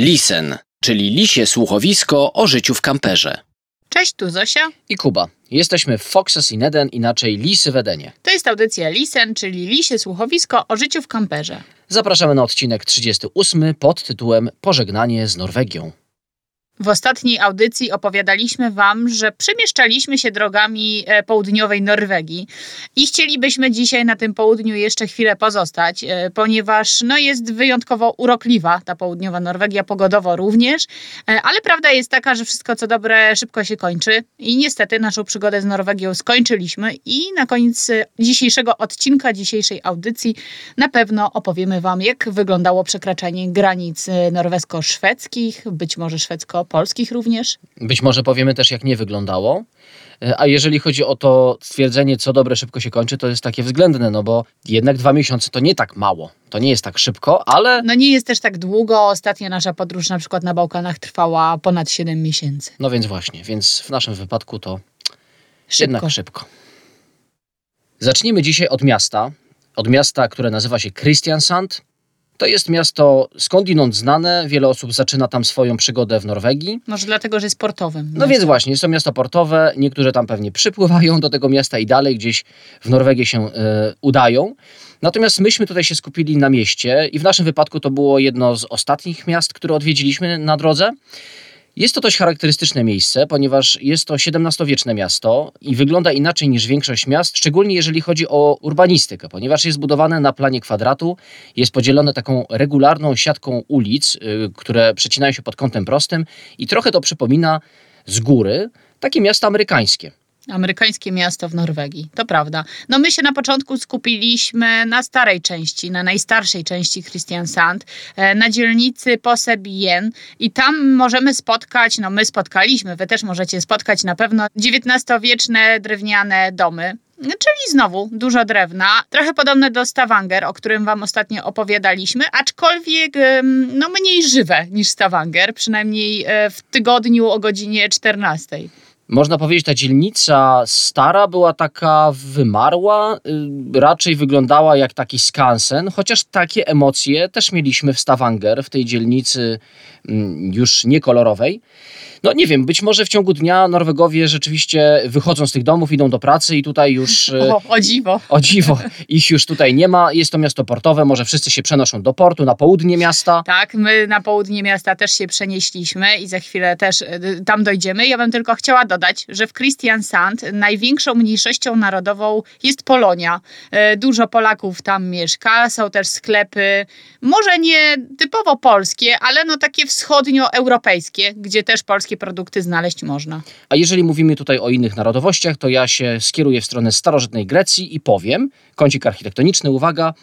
Lisen, czyli lisie słuchowisko o życiu w kamperze. Cześć, tu Zosia. i Kuba. Jesteśmy w Foxes in Eden, inaczej Lisy w Edenie. To jest audycja Lisen, czyli lisie słuchowisko o życiu w kamperze. Zapraszamy na odcinek 38 pod tytułem Pożegnanie z Norwegią. W ostatniej audycji opowiadaliśmy Wam, że przemieszczaliśmy się drogami e, południowej Norwegii i chcielibyśmy dzisiaj na tym południu jeszcze chwilę pozostać, e, ponieważ no, jest wyjątkowo urokliwa ta południowa Norwegia, pogodowo również, e, ale prawda jest taka, że wszystko co dobre szybko się kończy i niestety naszą przygodę z Norwegią skończyliśmy i na koniec dzisiejszego odcinka, dzisiejszej audycji na pewno opowiemy Wam, jak wyglądało przekraczanie granic norwesko-szwedzkich, być może szwedzko-polskich również. Być może powiemy też, jak nie wyglądało. E, A jeżeli chodzi o to stwierdzenie, co dobre szybko się kończy, to jest takie względne, no bo jednak dwa miesiące to nie tak mało. To nie jest tak szybko, ale No nie jest też tak długo. Ostatnia nasza podróż na przykład na Bałkanach trwała ponad 7 miesięcy. no więc właśnie, więc w naszym wypadku to Szybko. jednak szybko. Zacznijmy dzisiaj od miasta. Od miasta, które nazywa się Kristiansand. To jest miasto skądinąd znane. Wiele osób zaczyna tam swoją przygodę w Norwegii. Może dlatego, że jest portowym. No więc właśnie, jest to miasto portowe. Niektórzy tam pewnie przypływają do tego miasta i dalej gdzieś w Norwegię się e, udają. Natomiast myśmy tutaj się skupili na mieście i w naszym wypadku to było jedno z ostatnich miast, które odwiedziliśmy na drodze. Jest to dość charakterystyczne miejsce, ponieważ jest to XVII-wieczne miasto i wygląda inaczej niż większość miast, szczególnie jeżeli chodzi o urbanistykę, ponieważ jest budowane na planie kwadratu, jest podzielone taką regularną siatką ulic, y, które przecinają się pod kątem prostym i trochę to przypomina z góry takie miasta amerykańskie. Amerykańskie miasto w Norwegii, to prawda. No my się na początku skupiliśmy na starej części, na najstarszej części Christiansand, e, na dzielnicy Posebien i tam możemy spotkać, no my spotkaliśmy, wy też możecie spotkać na pewno XIX-wieczne drewniane domy. Czyli znowu dużo drewna, trochę podobne do Stavanger, o którym Wam ostatnio opowiadaliśmy, aczkolwiek no, mniej żywe niż Stavanger, przynajmniej e, w tygodniu o godzinie 14. Można powiedzieć, ta dzielnica stara była taka wymarła, y, raczej wyglądała jak taki skansen, chociaż takie emocje też mieliśmy w Stavanger, w tej dzielnicy już niekolorowej. No nie wiem, być może w ciągu dnia Norwegowie rzeczywiście wychodzą z tych domów, idą do pracy i tutaj już... y, O, o dziwo. O dziwo, ich już tutaj nie ma. Jest to miasto portowe, może wszyscy się przenoszą do portu, na południe miasta. Tak, my na południe miasta też się przenieśliśmy i za chwilę też y, tam dojdziemy. Ja bym tylko chciała dodać, że w Christiansand największą mniejszością narodową jest Polonia. Y, Dużo Polaków tam mieszka, są też sklepy, może nie typowo polskie, ale no takie wschodnioeuropejskie, gdzie też polskie produkty znaleźć można. A jeżeli mówimy tutaj o innych narodowościach, to ja się skieruję w stronę starożytnej Grecji i powiem, kącik architektoniczny, uwaga,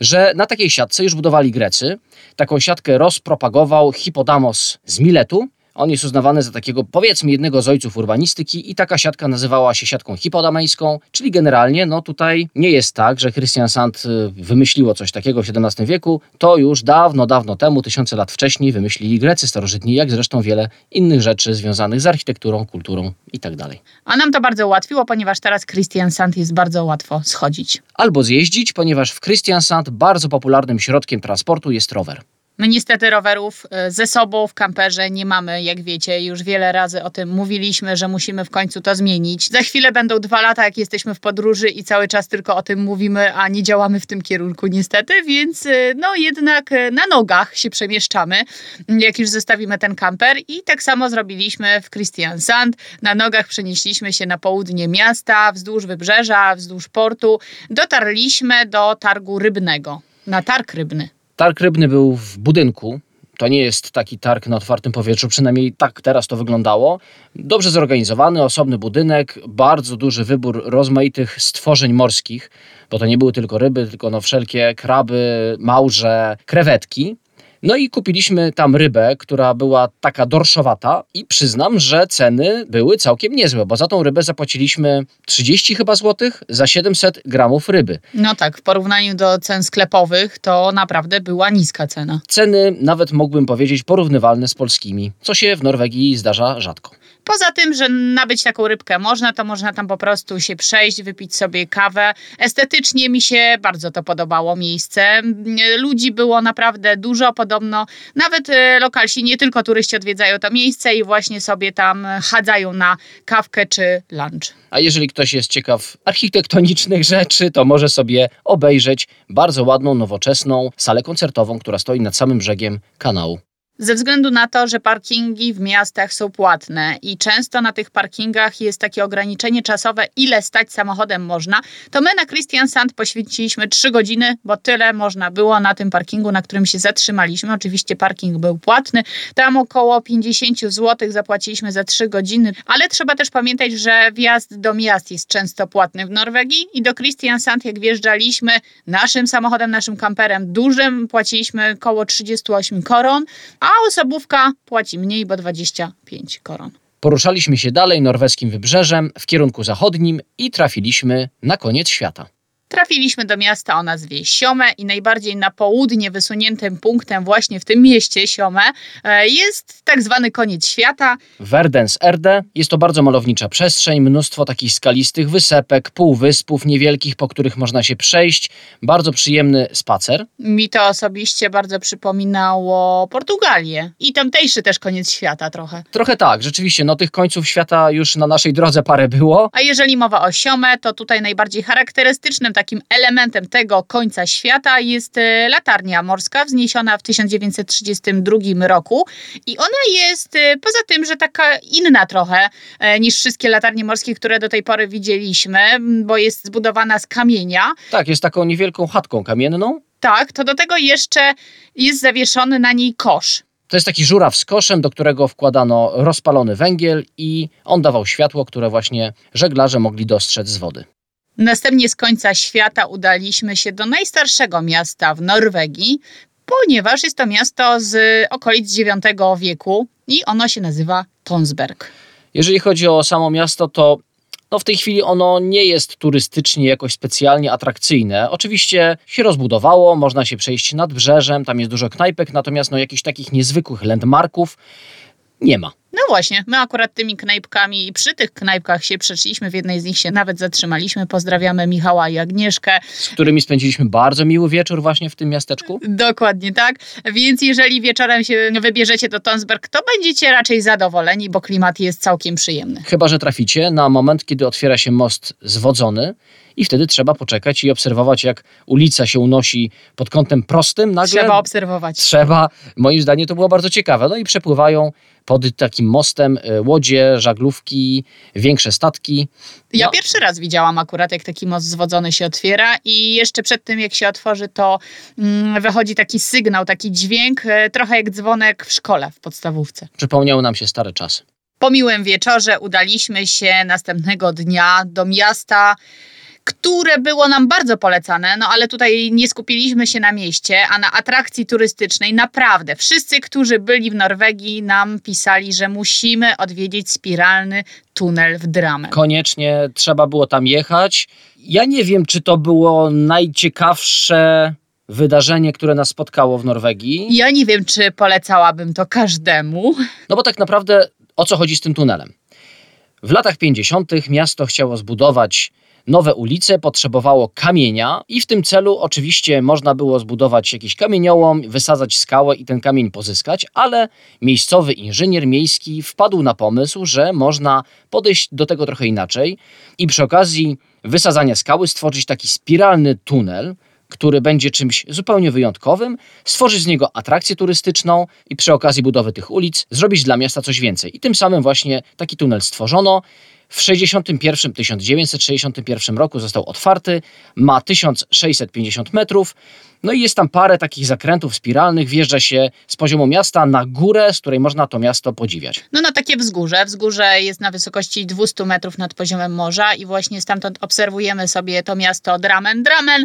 że na takiej siatce już budowali Grecy. Taką siatkę rozpropagował Hipodamos z Miletu. On jest uznawany za takiego, powiedzmy, jednego z ojców urbanistyki i taka siatka nazywała się siatką hipodamejską, czyli generalnie, no tutaj nie jest tak, że Christian Sand y, wymyśliło coś takiego w XVII wieku, to już dawno, dawno temu, tysiące lat wcześniej wymyślili Grecy starożytni, jak zresztą wiele innych rzeczy związanych z architekturą, kulturą i tak dalej. A nam to bardzo ułatwiło, ponieważ teraz Christiansand jest bardzo łatwo schodzić. albo zjeździć, ponieważ w Christiansand bardzo popularnym środkiem transportu jest rower. My niestety rowerów e, ze sobą w kamperze nie mamy, jak wiecie. Już wiele razy o tym mówiliśmy, że musimy w końcu to zmienić. Za chwilę będą dwa lata, jak jesteśmy w podróży i cały czas tylko o tym mówimy, a nie działamy w tym kierunku niestety, więc e, no jednak e, na nogach się przemieszczamy, jak już zostawimy ten kamper i tak samo zrobiliśmy w Christiansand. Na nogach przenieśliśmy się na południe miasta, wzdłuż wybrzeża, wzdłuż portu. Dotarliśmy do targu rybnego, na targ rybny. Targ rybny był w budynku. To nie jest taki targ na otwartym powietrzu, przynajmniej tak teraz to wyglądało. Dobrze zorganizowany, osobny budynek, bardzo duży wybór rozmaitych stworzeń morskich, bo to nie były tylko ryby, tylko no wszelkie kraby, małże, krewetki. No i kupiliśmy tam rybę, która była taka dorszowata i przyznam, że ceny były całkiem niezłe, bo za tą rybę zapłaciliśmy 30 chyba złotych za 700 gramów ryby. No tak, w porównaniu do cen sklepowych to naprawdę była niska cena. Ceny nawet mógłbym powiedzieć porównywalne z polskimi, co się w Norwegii zdarza rzadko. Poza tym, że nabyć taką rybkę można, to można tam po prostu się przejść, wypić sobie kawę. Estetycznie mi się bardzo to podobało miejsce. Ludzi było naprawdę dużo, podobno nawet e, lokalsi, nie tylko turyści odwiedzają to miejsce i właśnie sobie tam chadzają na kawkę czy lunch. A jeżeli ktoś jest ciekaw architektonicznych rzeczy, to może sobie obejrzeć bardzo ładną, nowoczesną salę koncertową, która stoi nad samym brzegiem kanału. Ze względu na to, że parkingi w miastach są płatne i często na tych parkingach jest takie ograniczenie czasowe, ile stać samochodem można, to my na Christian Sand poświęciliśmy 3 godziny, bo tyle można było na tym parkingu, na którym się zatrzymaliśmy. Oczywiście parking był płatny, tam około 50 zł zapłaciliśmy za 3 godziny, ale trzeba też pamiętać, że wjazd do miast jest często płatny w Norwegii i do Christian Sand, jak wjeżdżaliśmy naszym samochodem, naszym kamperem dużym, płaciliśmy około 38 koron, a osobówka płaci mniej, bo 25 koron. Poruszaliśmy się dalej norweskim wybrzeżem w kierunku zachodnim i trafiliśmy na koniec świata. Trafiliśmy do miasta o nazwie Siome i najbardziej na południe wysuniętym punktem właśnie w tym mieście Siome jest tak zwany koniec świata. Verdens Erde jest to bardzo malownicza przestrzeń, mnóstwo takich skalistych wysepek, półwyspów niewielkich, po których można się przejść. Bardzo przyjemny spacer. Mi to osobiście bardzo przypominało Portugalię i tamtejszy też koniec świata trochę. Trochę tak, rzeczywiście, no tych końców świata już na naszej drodze parę było. A jeżeli mowa o Siome, to tutaj najbardziej charakterystycznym takim elementem tego końca świata jest e, latarnia morska wzniesiona w 1932 roku i ona jest e, poza tym, że taka inna trochę e, niż wszystkie latarnie morskie, które do tej pory widzieliśmy, bo jest zbudowana z kamienia. Tak, jest taką niewielką chatką kamienną. Tak, to do tego jeszcze jest zawieszony na niej kosz. To jest taki żuraw z koszem, do którego wkładano rozpalony węgiel i on dawał światło, które właśnie żeglarze mogli dostrzec z wody. Następnie z końca świata udaliśmy się do najstarszego miasta w Norwegii, ponieważ jest to miasto z okolic IX wieku i ono się nazywa Tonsberg. Jeżeli chodzi o samo miasto, to no w tej chwili ono nie jest turystycznie jakoś specjalnie atrakcyjne. Oczywiście się rozbudowało, można się przejść nad brzeżem, tam jest dużo knajpek, natomiast no jakichś takich niezwykłych landmarków nie ma. No właśnie, my akurat tymi knajpkami i przy tych knajpkach się przeszliśmy, w jednej z nich się nawet zatrzymaliśmy. Pozdrawiamy Michała i Agnieszkę. Z którymi spędziliśmy bardzo miły wieczór właśnie w tym miasteczku. Dokładnie tak, więc jeżeli wieczorem się wybierzecie do Tonsberg, to będziecie raczej zadowoleni, bo klimat jest całkiem przyjemny. Chyba, że traficie na moment, kiedy otwiera się most zwodzony i wtedy trzeba poczekać i obserwować, jak ulica się unosi pod kątem prostym. Nagle Trzeba obserwować. Trzeba, moim zdaniem to było bardzo ciekawe. No i przepływają pod takim mostem y, łodzie, żaglówki, większe statki. Ja No. pierwszy raz widziałam akurat, jak taki most zwodzony się otwiera i jeszcze przed tym, jak się otworzy, to mm, wychodzi taki sygnał, taki dźwięk, e, trochę jak dzwonek w szkole, w podstawówce. Przypomniały nam się stare czasy. Po miłym wieczorze udaliśmy się następnego dnia do miasta, które było nam bardzo polecane, no ale tutaj nie skupiliśmy się na mieście, a na atrakcji turystycznej. Naprawdę, wszyscy, którzy byli w Norwegii, nam pisali, że musimy odwiedzić spiralny tunel w Drammen. Koniecznie trzeba było tam jechać. Ja nie wiem, czy to było najciekawsze wydarzenie, które nas spotkało w Norwegii. Ja nie wiem, czy polecałabym to każdemu. No bo tak naprawdę o co chodzi z tym tunelem? W latach 50. miasto chciało zbudować nowe ulice, potrzebowało kamienia i w tym celu oczywiście można było zbudować jakiś kamieniołom, wysadzać skałę i ten kamień pozyskać, ale miejscowy inżynier miejski wpadł na pomysł, że można podejść do tego trochę inaczej i przy okazji wysadzania skały stworzyć taki spiralny tunel, który będzie czymś zupełnie wyjątkowym, stworzyć z niego atrakcję turystyczną i przy okazji budowy tych ulic zrobić dla miasta coś więcej. I tym samym właśnie taki tunel stworzono. W 61, 1961 roku został otwarty, ma 1650 metrów, no i jest tam parę takich zakrętów spiralnych, wjeżdża się z poziomu miasta na górę, z której można to miasto podziwiać. No na takie wzgórze. Wzgórze jest na wysokości 200 metrów nad poziomem morza i właśnie stamtąd obserwujemy sobie to miasto Drammen. Drammen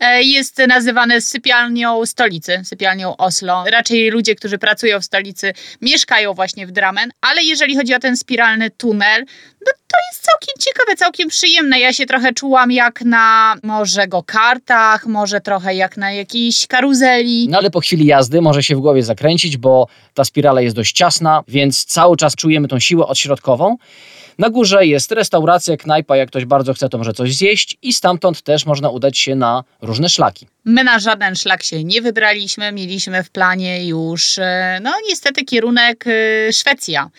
e, jest nazywane sypialnią stolicy, sypialnią Oslo. Raczej ludzie, którzy pracują w stolicy, mieszkają właśnie w Drammen, ale jeżeli chodzi o ten spiralny tunel, no to jest całkiem ciekawe, całkiem przyjemne. Ja się trochę czułam jak na może go kartach, może trochę jak na jakiejś karuzeli. No ale po chwili jazdy może się w głowie zakręcić, bo ta spirala jest dość ciasna, więc cały czas czujemy tą siłę odśrodkową. Na górze jest restauracja, knajpa, jak ktoś bardzo chce, to może coś zjeść i stamtąd też można udać się na różne szlaki. My na żaden szlak się nie wybraliśmy, mieliśmy w planie już, e, no niestety, kierunek e, Szwecja.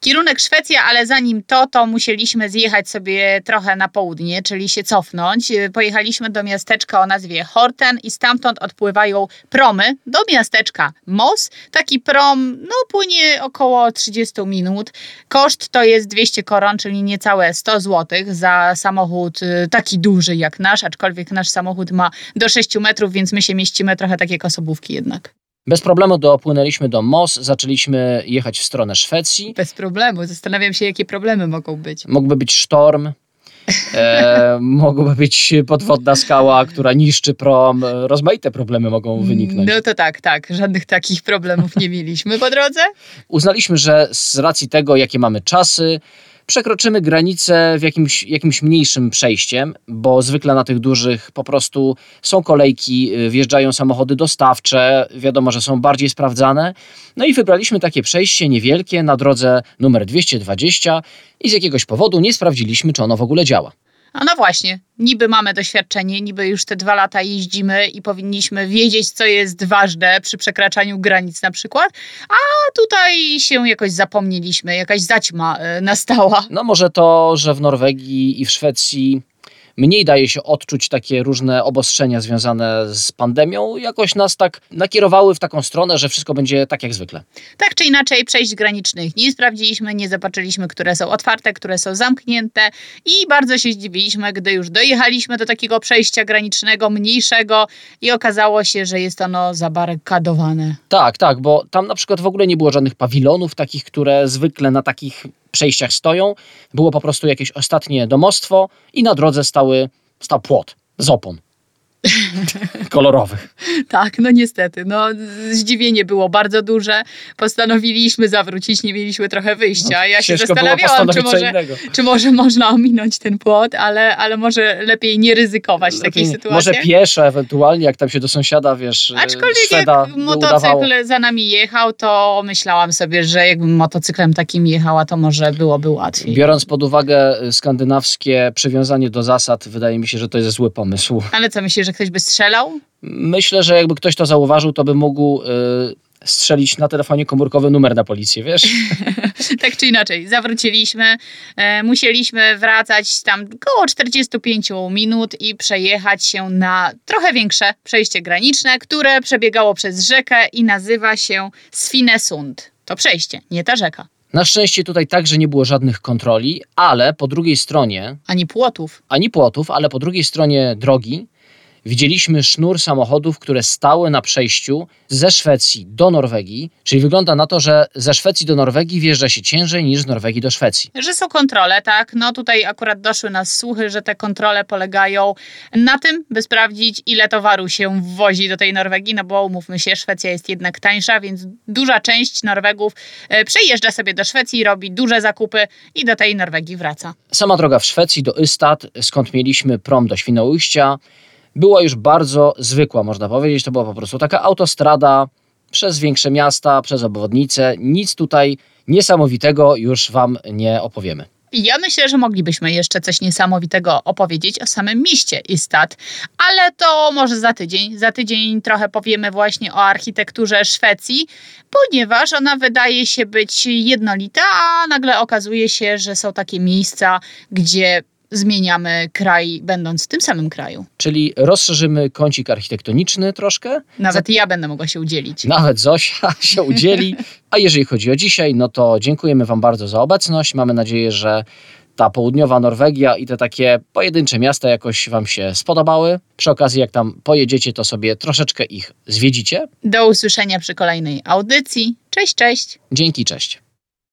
Kierunek Szwecja, ale zanim to, to musieliśmy zjechać sobie trochę na południe, czyli się cofnąć. E, Pojechaliśmy do miasteczka o nazwie Horten i stamtąd odpływają promy do miasteczka Mos. Taki prom, no płynie około 30 minut. Koszt to jest 200 koron, czyli niecałe 100 zł za samochód taki duży jak nasz, aczkolwiek nasz samochód ma do 6 metrów, więc my się mieścimy trochę tak jak osobówki jednak. Bez problemu dopłynęliśmy do Mos, zaczęliśmy jechać w stronę Szwecji. Bez problemu. Zastanawiam się, jakie problemy mogą być. Mógłby być sztorm, e, mogłaby być podwodna skała, która niszczy prom. Rozmaite problemy mogą wyniknąć. No to tak, tak. Żadnych takich problemów nie mieliśmy po drodze. Uznaliśmy, że z racji tego, jakie mamy czasy, przekroczymy granicę w jakimś, jakimś mniejszym przejściem, bo zwykle na tych dużych po prostu są kolejki, y, wjeżdżają samochody dostawcze, wiadomo, że są bardziej sprawdzane. No i wybraliśmy takie przejście niewielkie na drodze numer 220 i z jakiegoś powodu nie sprawdziliśmy, czy ono w ogóle działa. A no właśnie, niby mamy doświadczenie, niby już te dwa lata jeździmy i powinniśmy wiedzieć, co jest ważne przy przekraczaniu granic na przykład, a tutaj się jakoś zapomnieliśmy, jakaś zaćma e, nastała. No może to, że w Norwegii i w Szwecji mniej daje się odczuć takie różne obostrzenia związane z pandemią, jakoś nas tak nakierowały w taką stronę, że wszystko będzie tak jak zwykle. Tak czy inaczej, przejść granicznych nie sprawdziliśmy, nie zobaczyliśmy, które są otwarte, które są zamknięte i bardzo się zdziwiliśmy, gdy już dojechaliśmy do takiego przejścia granicznego, mniejszego i okazało się, że jest ono zabarykadowane. Tak, tak, bo tam na przykład w ogóle nie było żadnych pawilonów takich, które zwykle na takich przejściach stoją. Było po prostu jakieś ostatnie domostwo i na drodze stały, stał płot z opon. Kolorowych. Tak, no niestety. No, zdziwienie było bardzo duże. Postanowiliśmy zawrócić, nie mieliśmy trochę wyjścia. Ja się zastanawiałam, czy może, czy może można ominąć ten płot, ale, ale może lepiej nie ryzykować w takiej Lepiej- sytuacji. Może pieszo ewentualnie, jak tam się do sąsiada, wiesz, e, Aczkolwiek Szweda jak udawało. motocykl za nami jechał, to myślałam sobie, że jakbym motocyklem takim jechała, to może byłoby łatwiej. Biorąc pod uwagę y, skandynawskie przywiązanie do zasad, wydaje mi się, że to jest zły pomysł. Ale co, myślisz, że ktoś by strzelał? Myślę, że jakby ktoś to zauważył, to by mógł y, strzelić na telefonie komórkowy numer na policję, wiesz? tak czy inaczej, zawróciliśmy, e, musieliśmy wracać tam około 45 minut i przejechać się na trochę większe przejście graniczne, które przebiegało przez rzekę i nazywa się Svinesund. To przejście, nie ta rzeka, Na szczęście tutaj także nie było żadnych kontroli, ale po drugiej stronie, ani płotów. ani płotów, ale po drugiej stronie drogi widzieliśmy sznur samochodów, które stały na przejściu ze Szwecji do Norwegii, czyli wygląda na to, że ze Szwecji do Norwegii wjeżdża się ciężej niż z Norwegii do Szwecji. Że są kontrole, tak? No tutaj akurat doszły nas słuchy, że te kontrole polegają na tym, by sprawdzić, ile towaru się wwozi do tej Norwegii, no bo umówmy się, Szwecja jest jednak tańsza, więc duża część Norwegów e, przejeżdża sobie do Szwecji, robi duże zakupy i do tej Norwegii wraca. Sama droga w Szwecji do Ystad, skąd mieliśmy prom do Świnoujścia, była już bardzo zwykła, można powiedzieć. To była po prostu taka autostrada przez większe miasta, przez obwodnice. Nic tutaj niesamowitego już Wam nie opowiemy. Ja myślę, że moglibyśmy jeszcze coś niesamowitego opowiedzieć o samym mieście Istad, ale to może za tydzień. Za tydzień trochę powiemy właśnie o architekturze Szwecji, ponieważ ona wydaje się być jednolita, a nagle okazuje się, że są takie miejsca, gdzie zmieniamy kraj, będąc w tym samym kraju. Czyli rozszerzymy kącik architektoniczny troszkę. Nawet ja będę mogła się udzielić. Nawet Zosia się udzieli. A jeżeli chodzi o dzisiaj, no to dziękujemy Wam bardzo za obecność. Mamy nadzieję, że ta południowa Norwegia i te takie pojedyncze miasta jakoś Wam się spodobały. Przy okazji, jak tam pojedziecie, to sobie troszeczkę ich zwiedzicie. Do usłyszenia przy kolejnej audycji. Cześć, cześć! Dzięki, cześć.